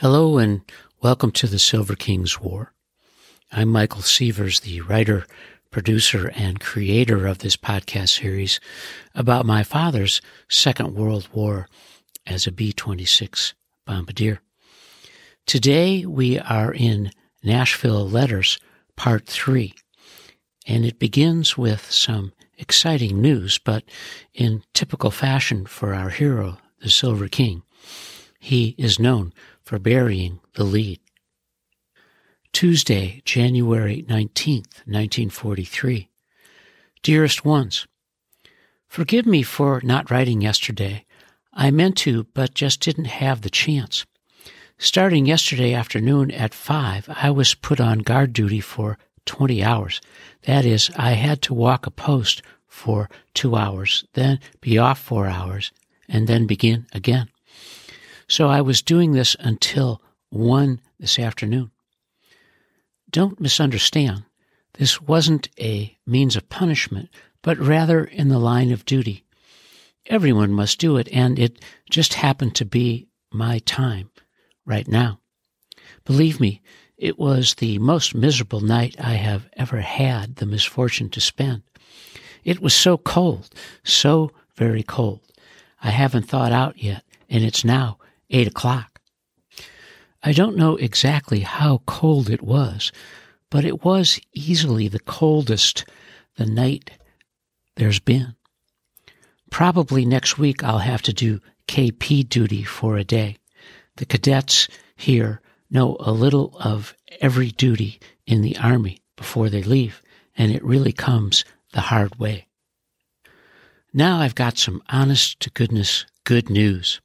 Hello and welcome to the Silver Kings War. I'm Michael Sievers, the writer, producer, and creator of this podcast series about my father's Second World War as a B 26 bombardier. Today we are in Nashville Letters, Part 3, and it begins with some exciting news, but in typical fashion for our hero, the Silver King. He is known for burying the lead. Tuesday, January 19th, 1943. Dearest ones, forgive me for not writing yesterday. I meant to, but just didn't have the chance. Starting yesterday afternoon at 5, I was put on guard duty for 20 hours. That is, I had to walk a post for two hours, then be off four hours, and then begin again. So I was doing this until 1 this afternoon. Don't misunderstand. This wasn't a means of punishment, but rather in the line of duty. Everyone must do it, and it just happened to be my time right now. Believe me, it was the most miserable night I have ever had the misfortune to spend. It was so cold, so very cold. I haven't thought out yet, and it's now eight o'clock. I don't know exactly how cold it was, but it was easily the coldest the night there's been. Probably next week I'll have to do KP duty for a day. The cadets here know a little of every duty in the Army before they leave, and it really comes the hard way. Now I've got some honest to goodness good news.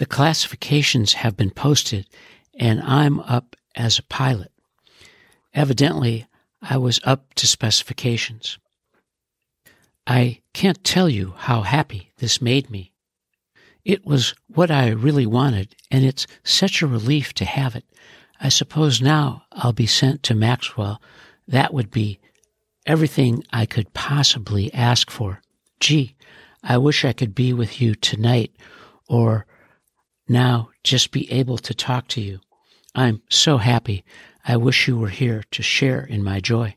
The classifications have been posted, and I'm up as a pilot. Evidently, I was up to specifications. I can't tell you how happy this made me. It was what I really wanted, and it's such a relief to have it. I suppose now I'll be sent to Maxwell. That would be everything I could possibly ask for. Gee, I wish I could be with you tonight or now just be able to talk to you. I'm so happy. I wish you were here to share in my joy.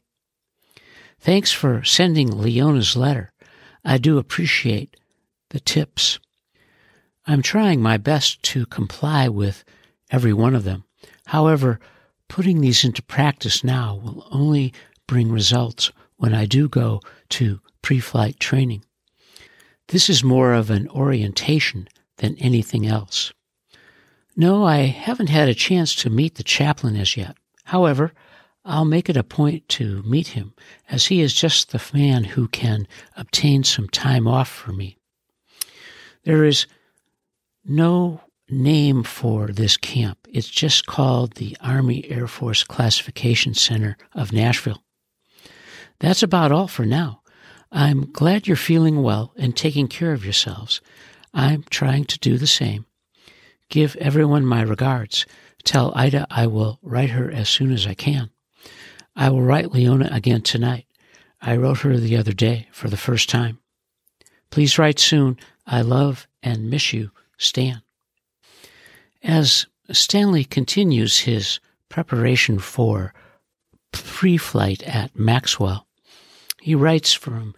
Thanks for sending Leona's letter. I do appreciate the tips. I'm trying my best to comply with every one of them. However, putting these into practice now will only bring results when I do go to pre flight training. This is more of an orientation than anything else. No, I haven't had a chance to meet the chaplain as yet. However, I'll make it a point to meet him, as he is just the man who can obtain some time off for me. There is no name for this camp. It's just called the Army Air Force Classification Center of Nashville. That's about all for now. I'm glad you're feeling well and taking care of yourselves. I'm trying to do the same. Give everyone my regards. Tell Ida I will write her as soon as I can. I will write Leona again tonight. I wrote her the other day for the first time. Please write soon. I love and miss you, Stan. As Stanley continues his preparation for pre flight at Maxwell, he writes from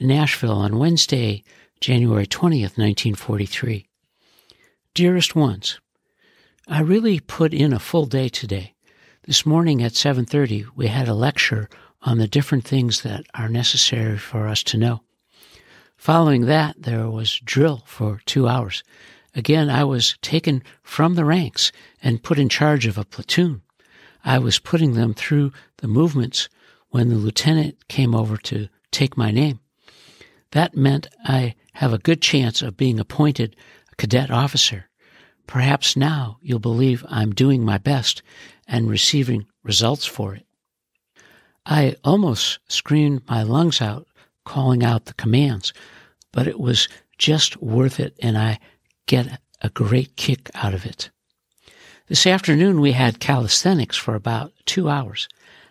Nashville on Wednesday, January 20th, 1943. Dearest ones, I really put in a full day today. This morning at 7:30 we had a lecture on the different things that are necessary for us to know. Following that, there was drill for 2 hours. Again, I was taken from the ranks and put in charge of a platoon. I was putting them through the movements when the lieutenant came over to take my name. That meant I have a good chance of being appointed cadet officer. Perhaps now you'll believe I'm doing my best and receiving results for it. I almost screamed my lungs out calling out the commands, but it was just worth it and I get a great kick out of it. This afternoon we had calisthenics for about two hours.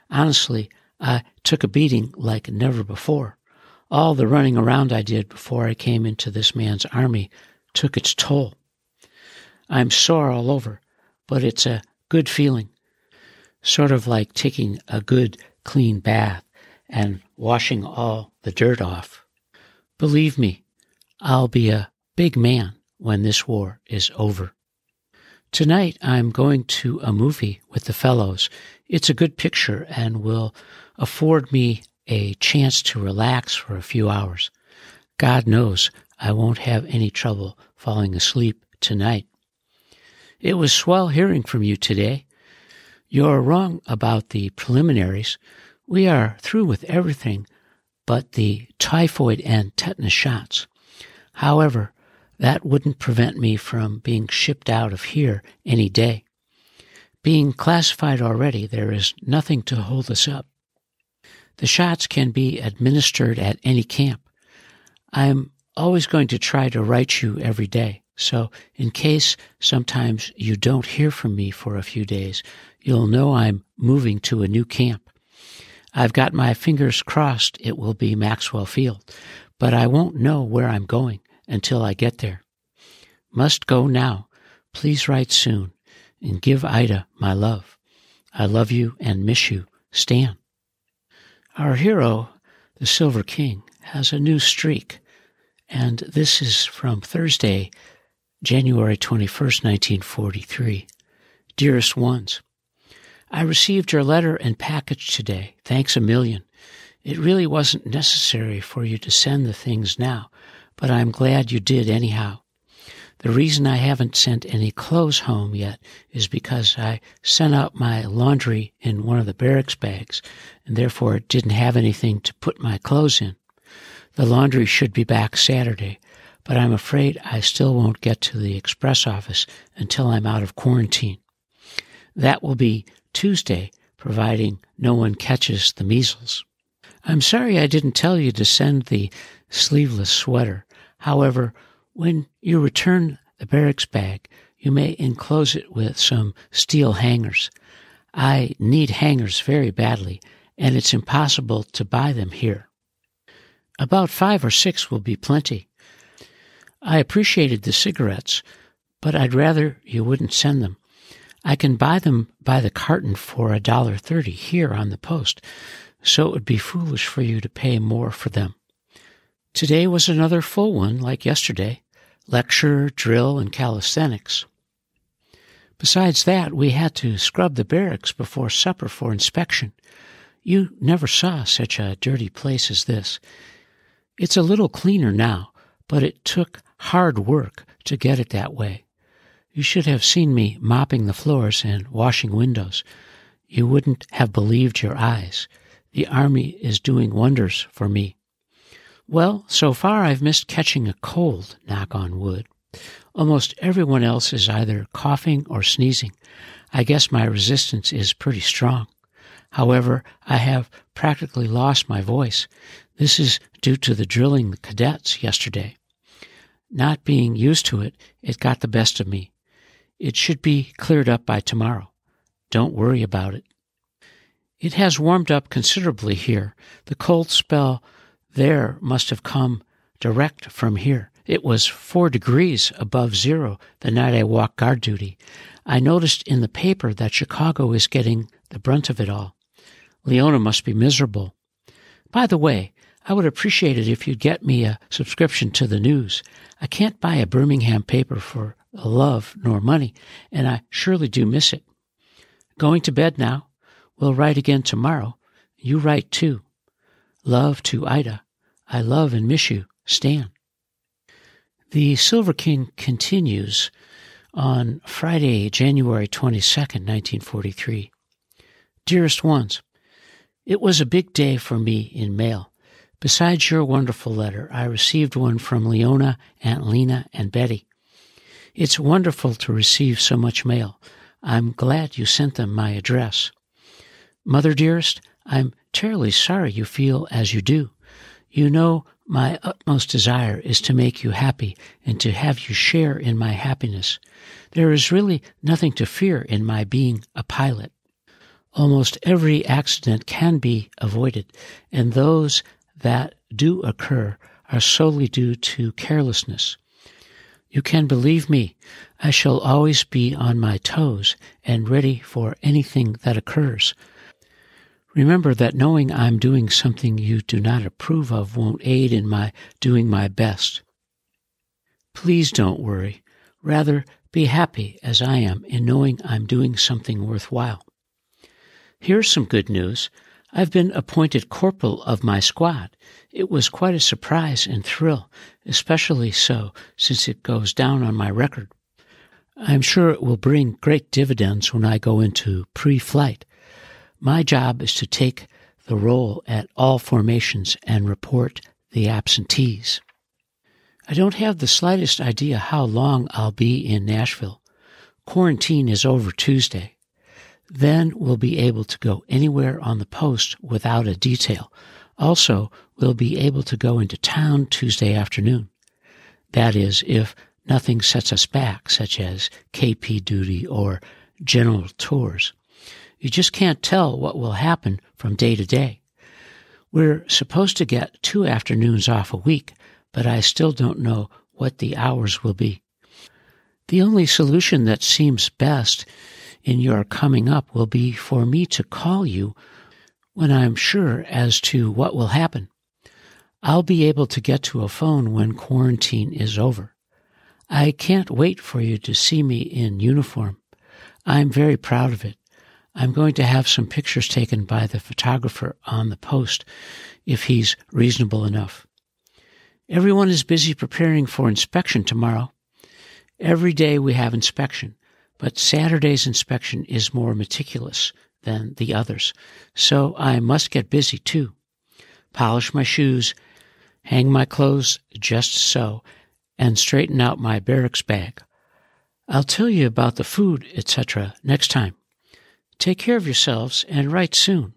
Honestly, I took a beating like never before. All the running around I did before I came into this man's army took its toll. I'm sore all over. but it's a good feeling. Sort of like taking a good clean bath and washing all the dirt off. Believe me, I'll be a big man when this war is over. Tonight I'm going to a movie with the fellows. It's a good picture and will afford me a chance to relax for a few hours. God knows I won't have any trouble falling asleep tonight. It was swell hearing from you today. You're wrong about the preliminaries. We are through with everything but the typhoid and tetanus shots. However, that wouldn't prevent me from being shipped out of here any day. Being classified already, there is nothing to hold us up. The shots can be administered at any camp. I'm always going to try to write you every day. So, in case sometimes you don't hear from me for a few days, you'll know I'm moving to a new camp. I've got my fingers crossed it will be Maxwell Field, but I won't know where I'm going until I get there. Must go now. Please write soon and give Ida my love. I love you and miss you. Stan. Our hero, the Silver King, has a new streak, and this is from Thursday, January 21st, 1943. Dearest ones, I received your letter and package today. Thanks a million. It really wasn't necessary for you to send the things now, but I'm glad you did anyhow. The reason I haven't sent any clothes home yet is because I sent out my laundry in one of the barracks bags and therefore didn't have anything to put my clothes in. The laundry should be back Saturday, but I'm afraid I still won't get to the express office until I'm out of quarantine. That will be Tuesday, providing no one catches the measles. I'm sorry I didn't tell you to send the sleeveless sweater. However, when you return the barracks bag, you may enclose it with some steel hangers. I need hangers very badly, and it's impossible to buy them here. About five or six will be plenty. I appreciated the cigarettes, but I'd rather you wouldn't send them. I can buy them by the carton for a dollar thirty here on the post, so it would be foolish for you to pay more for them. Today was another full one, like yesterday lecture, drill, and calisthenics. Besides that, we had to scrub the barracks before supper for inspection. You never saw such a dirty place as this. It's a little cleaner now, but it took hard work to get it that way. You should have seen me mopping the floors and washing windows. You wouldn't have believed your eyes. The Army is doing wonders for me. Well, so far I've missed catching a cold, knock on wood. Almost everyone else is either coughing or sneezing. I guess my resistance is pretty strong. However, I have practically lost my voice. This is due to the drilling the cadets yesterday. Not being used to it, it got the best of me. It should be cleared up by tomorrow. Don't worry about it. It has warmed up considerably here. The cold spell there must have come direct from here. It was four degrees above zero the night I walked guard duty. I noticed in the paper that Chicago is getting the brunt of it all. Leona must be miserable. By the way, I would appreciate it if you'd get me a subscription to the news. I can't buy a Birmingham paper for love nor money, and I surely do miss it. Going to bed now. We'll write again tomorrow. You write too. Love to Ida. I love and miss you, Stan. The Silver King continues on Friday, January 22nd, 1943. Dearest ones, it was a big day for me in mail. Besides your wonderful letter, I received one from Leona, Aunt Lena, and Betty. It's wonderful to receive so much mail. I'm glad you sent them my address. Mother dearest, I'm terribly sorry you feel as you do. You know my utmost desire is to make you happy and to have you share in my happiness. There is really nothing to fear in my being a pilot. Almost every accident can be avoided, and those that do occur are solely due to carelessness. You can believe me, I shall always be on my toes and ready for anything that occurs. Remember that knowing I'm doing something you do not approve of won't aid in my doing my best. Please don't worry. Rather, be happy as I am in knowing I'm doing something worthwhile. Here's some good news. I've been appointed corporal of my squad. It was quite a surprise and thrill, especially so since it goes down on my record. I'm sure it will bring great dividends when I go into pre-flight. My job is to take the roll at all formations and report the absentees. I don't have the slightest idea how long I'll be in Nashville. Quarantine is over Tuesday. Then we'll be able to go anywhere on the post without a detail. Also, we'll be able to go into town Tuesday afternoon. That is, if nothing sets us back, such as KP duty or general tours. You just can't tell what will happen from day to day. We're supposed to get two afternoons off a week, but I still don't know what the hours will be. The only solution that seems best in your coming up will be for me to call you when I'm sure as to what will happen. I'll be able to get to a phone when quarantine is over. I can't wait for you to see me in uniform. I'm very proud of it. I'm going to have some pictures taken by the photographer on the post if he's reasonable enough. Everyone is busy preparing for inspection tomorrow. Every day we have inspection, but Saturday's inspection is more meticulous than the others, so I must get busy too. Polish my shoes, hang my clothes just so, and straighten out my barracks bag. I'll tell you about the food, etc., next time. Take care of yourselves and write soon.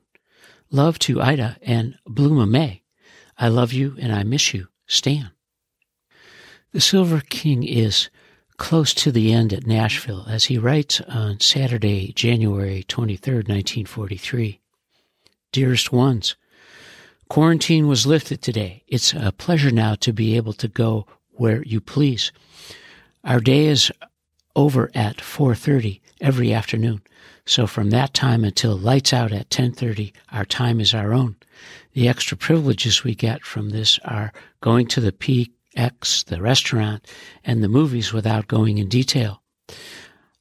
Love to Ida and Bluma May. I love you and I miss you. Stan. The Silver King is close to the end at Nashville as he writes on Saturday, January 23, 1943. Dearest ones, quarantine was lifted today. It's a pleasure now to be able to go where you please. Our day is over at 4:30 every afternoon. So from that time until lights out at 10:30, our time is our own. The extra privileges we get from this are going to the PX, the restaurant, and the movies without going in detail.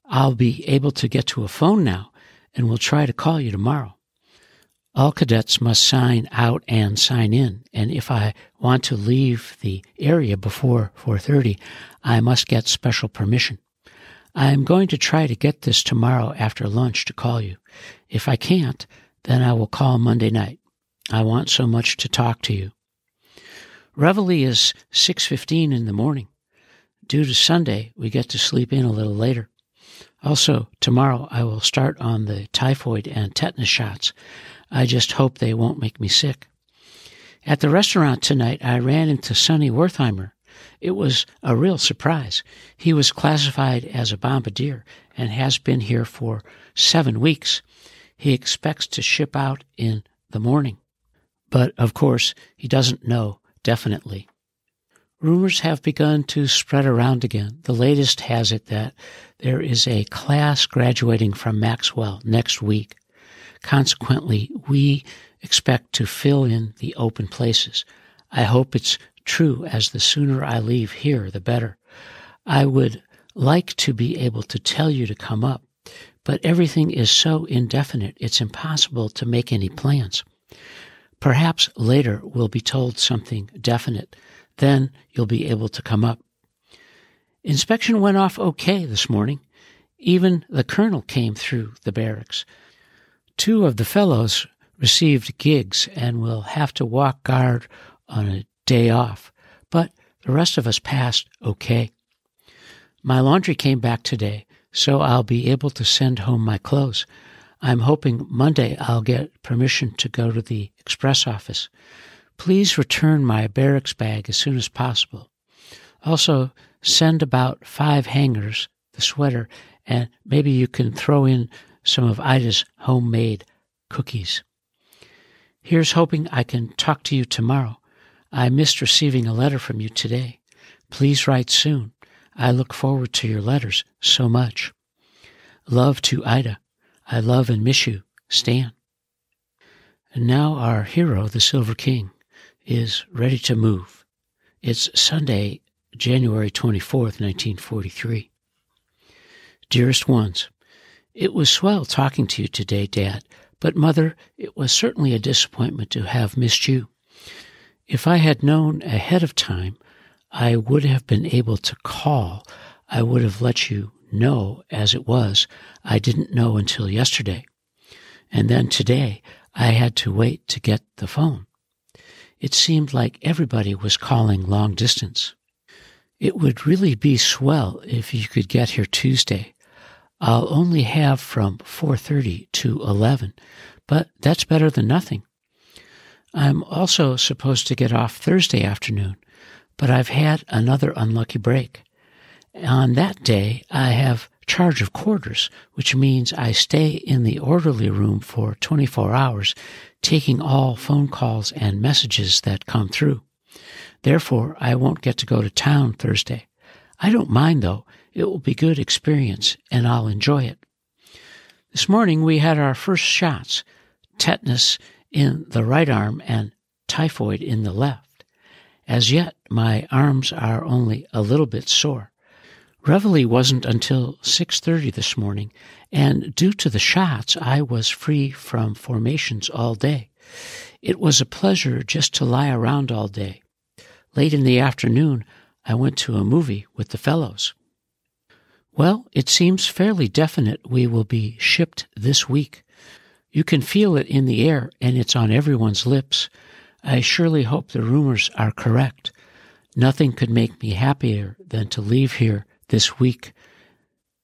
I'll be able to get to a phone now and will try to call you tomorrow. All cadets must sign out and sign in, and if I want to leave the area before 4:30, I must get special permission. I am going to try to get this tomorrow after lunch to call you. If I can't, then I will call Monday night. I want so much to talk to you. Reveille is 6:15 in the morning. Due to Sunday, we get to sleep in a little later. Also, tomorrow I will start on the typhoid and tetanus shots. I just hope they won't make me sick. At the restaurant tonight, I ran into Sonny Wertheimer. It was a real surprise. He was classified as a bombardier and has been here for seven weeks. He expects to ship out in the morning. But of course, he doesn't know definitely. Rumors have begun to spread around again. The latest has it that there is a class graduating from Maxwell next week. Consequently, we expect to fill in the open places. I hope it's true as the sooner I leave here, the better. I would like to be able to tell you to come up, but everything is so indefinite it's impossible to make any plans. Perhaps later we'll be told something definite. Then you'll be able to come up. Inspection went off okay this morning. Even the colonel came through the barracks. Two of the fellows received gigs and will have to walk guard on a day off, but the rest of us passed okay. My laundry came back today, so I'll be able to send home my clothes. I'm hoping Monday I'll get permission to go to the express office. Please return my barracks bag as soon as possible. Also, send about five hangers, the sweater, and maybe you can throw in some of Ida's homemade cookies. Here's hoping I can talk to you tomorrow. I missed receiving a letter from you today. Please write soon. I look forward to your letters so much. Love to Ida. I love and miss you, Stan. And now our hero, the Silver King, is ready to move. It's Sunday, January 24th, 1943. Dearest ones, it was swell talking to you today, Dad, but Mother, it was certainly a disappointment to have missed you. If I had known ahead of time, I would have been able to call. I would have let you know as it was. I didn't know until yesterday. And then today, I had to wait to get the phone. It seemed like everybody was calling long distance. It would really be swell if you could get here Tuesday. I'll only have from 4:30 to 11, but that's better than nothing. I'm also supposed to get off Thursday afternoon, but I've had another unlucky break. On that day, I have charge of quarters, which means I stay in the orderly room for 24 hours, taking all phone calls and messages that come through. Therefore, I won't get to go to town Thursday. I don't mind though. It will be good experience and I'll enjoy it. This morning we had our first shots, tetanus in the right arm and typhoid in the left. As yet, my arms are only a little bit sore. Reveille wasn't until 6:30 this morning, and due to the shots, I was free from formations all day. It was a pleasure just to lie around all day. Late in the afternoon, I went to a movie with the fellows. Well, it seems fairly definite we will be shipped this week. You can feel it in the air and it's on everyone's lips. I surely hope the rumors are correct. Nothing could make me happier than to leave here this week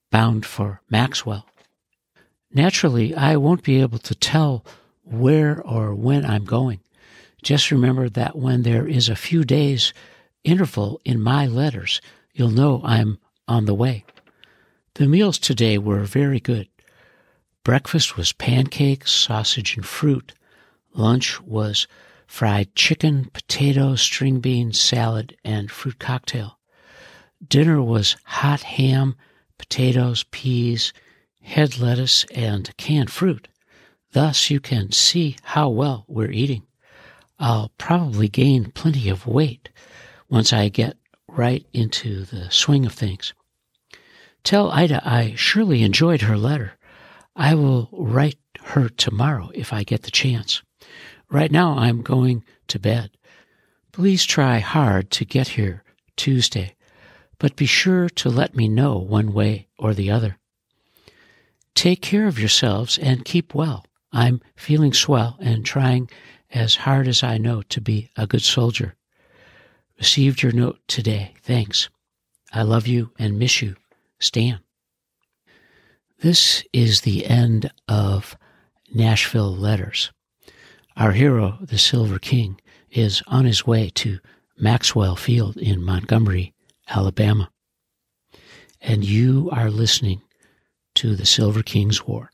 bound for Maxwell. Naturally, I won't be able to tell where or when I'm going. Just remember that when there is a few days interval in my letters, you'll know I'm on the way. The meals today were very good. Breakfast was pancakes, sausage, and fruit. Lunch was fried chicken, potatoes, string beans, salad, and fruit cocktail. Dinner was hot ham, potatoes, peas, head lettuce, and canned fruit. Thus, you can see how well we're eating. I'll probably gain plenty of weight once I get right into the swing of things. Tell Ida I surely enjoyed her letter. I will write her tomorrow if I get the chance. Right now I'm going to bed. Please try hard to get here Tuesday, but be sure to let me know one way or the other. Take care of yourselves and keep well. I'm feeling swell and trying as hard as I know to be a good soldier. Received your note today. Thanks. I love you and miss you. Stan. This is the end of Nashville Letters. Our hero, the Silver King, is on his way to Maxwell Field in Montgomery, Alabama. And you are listening to the Silver King's War.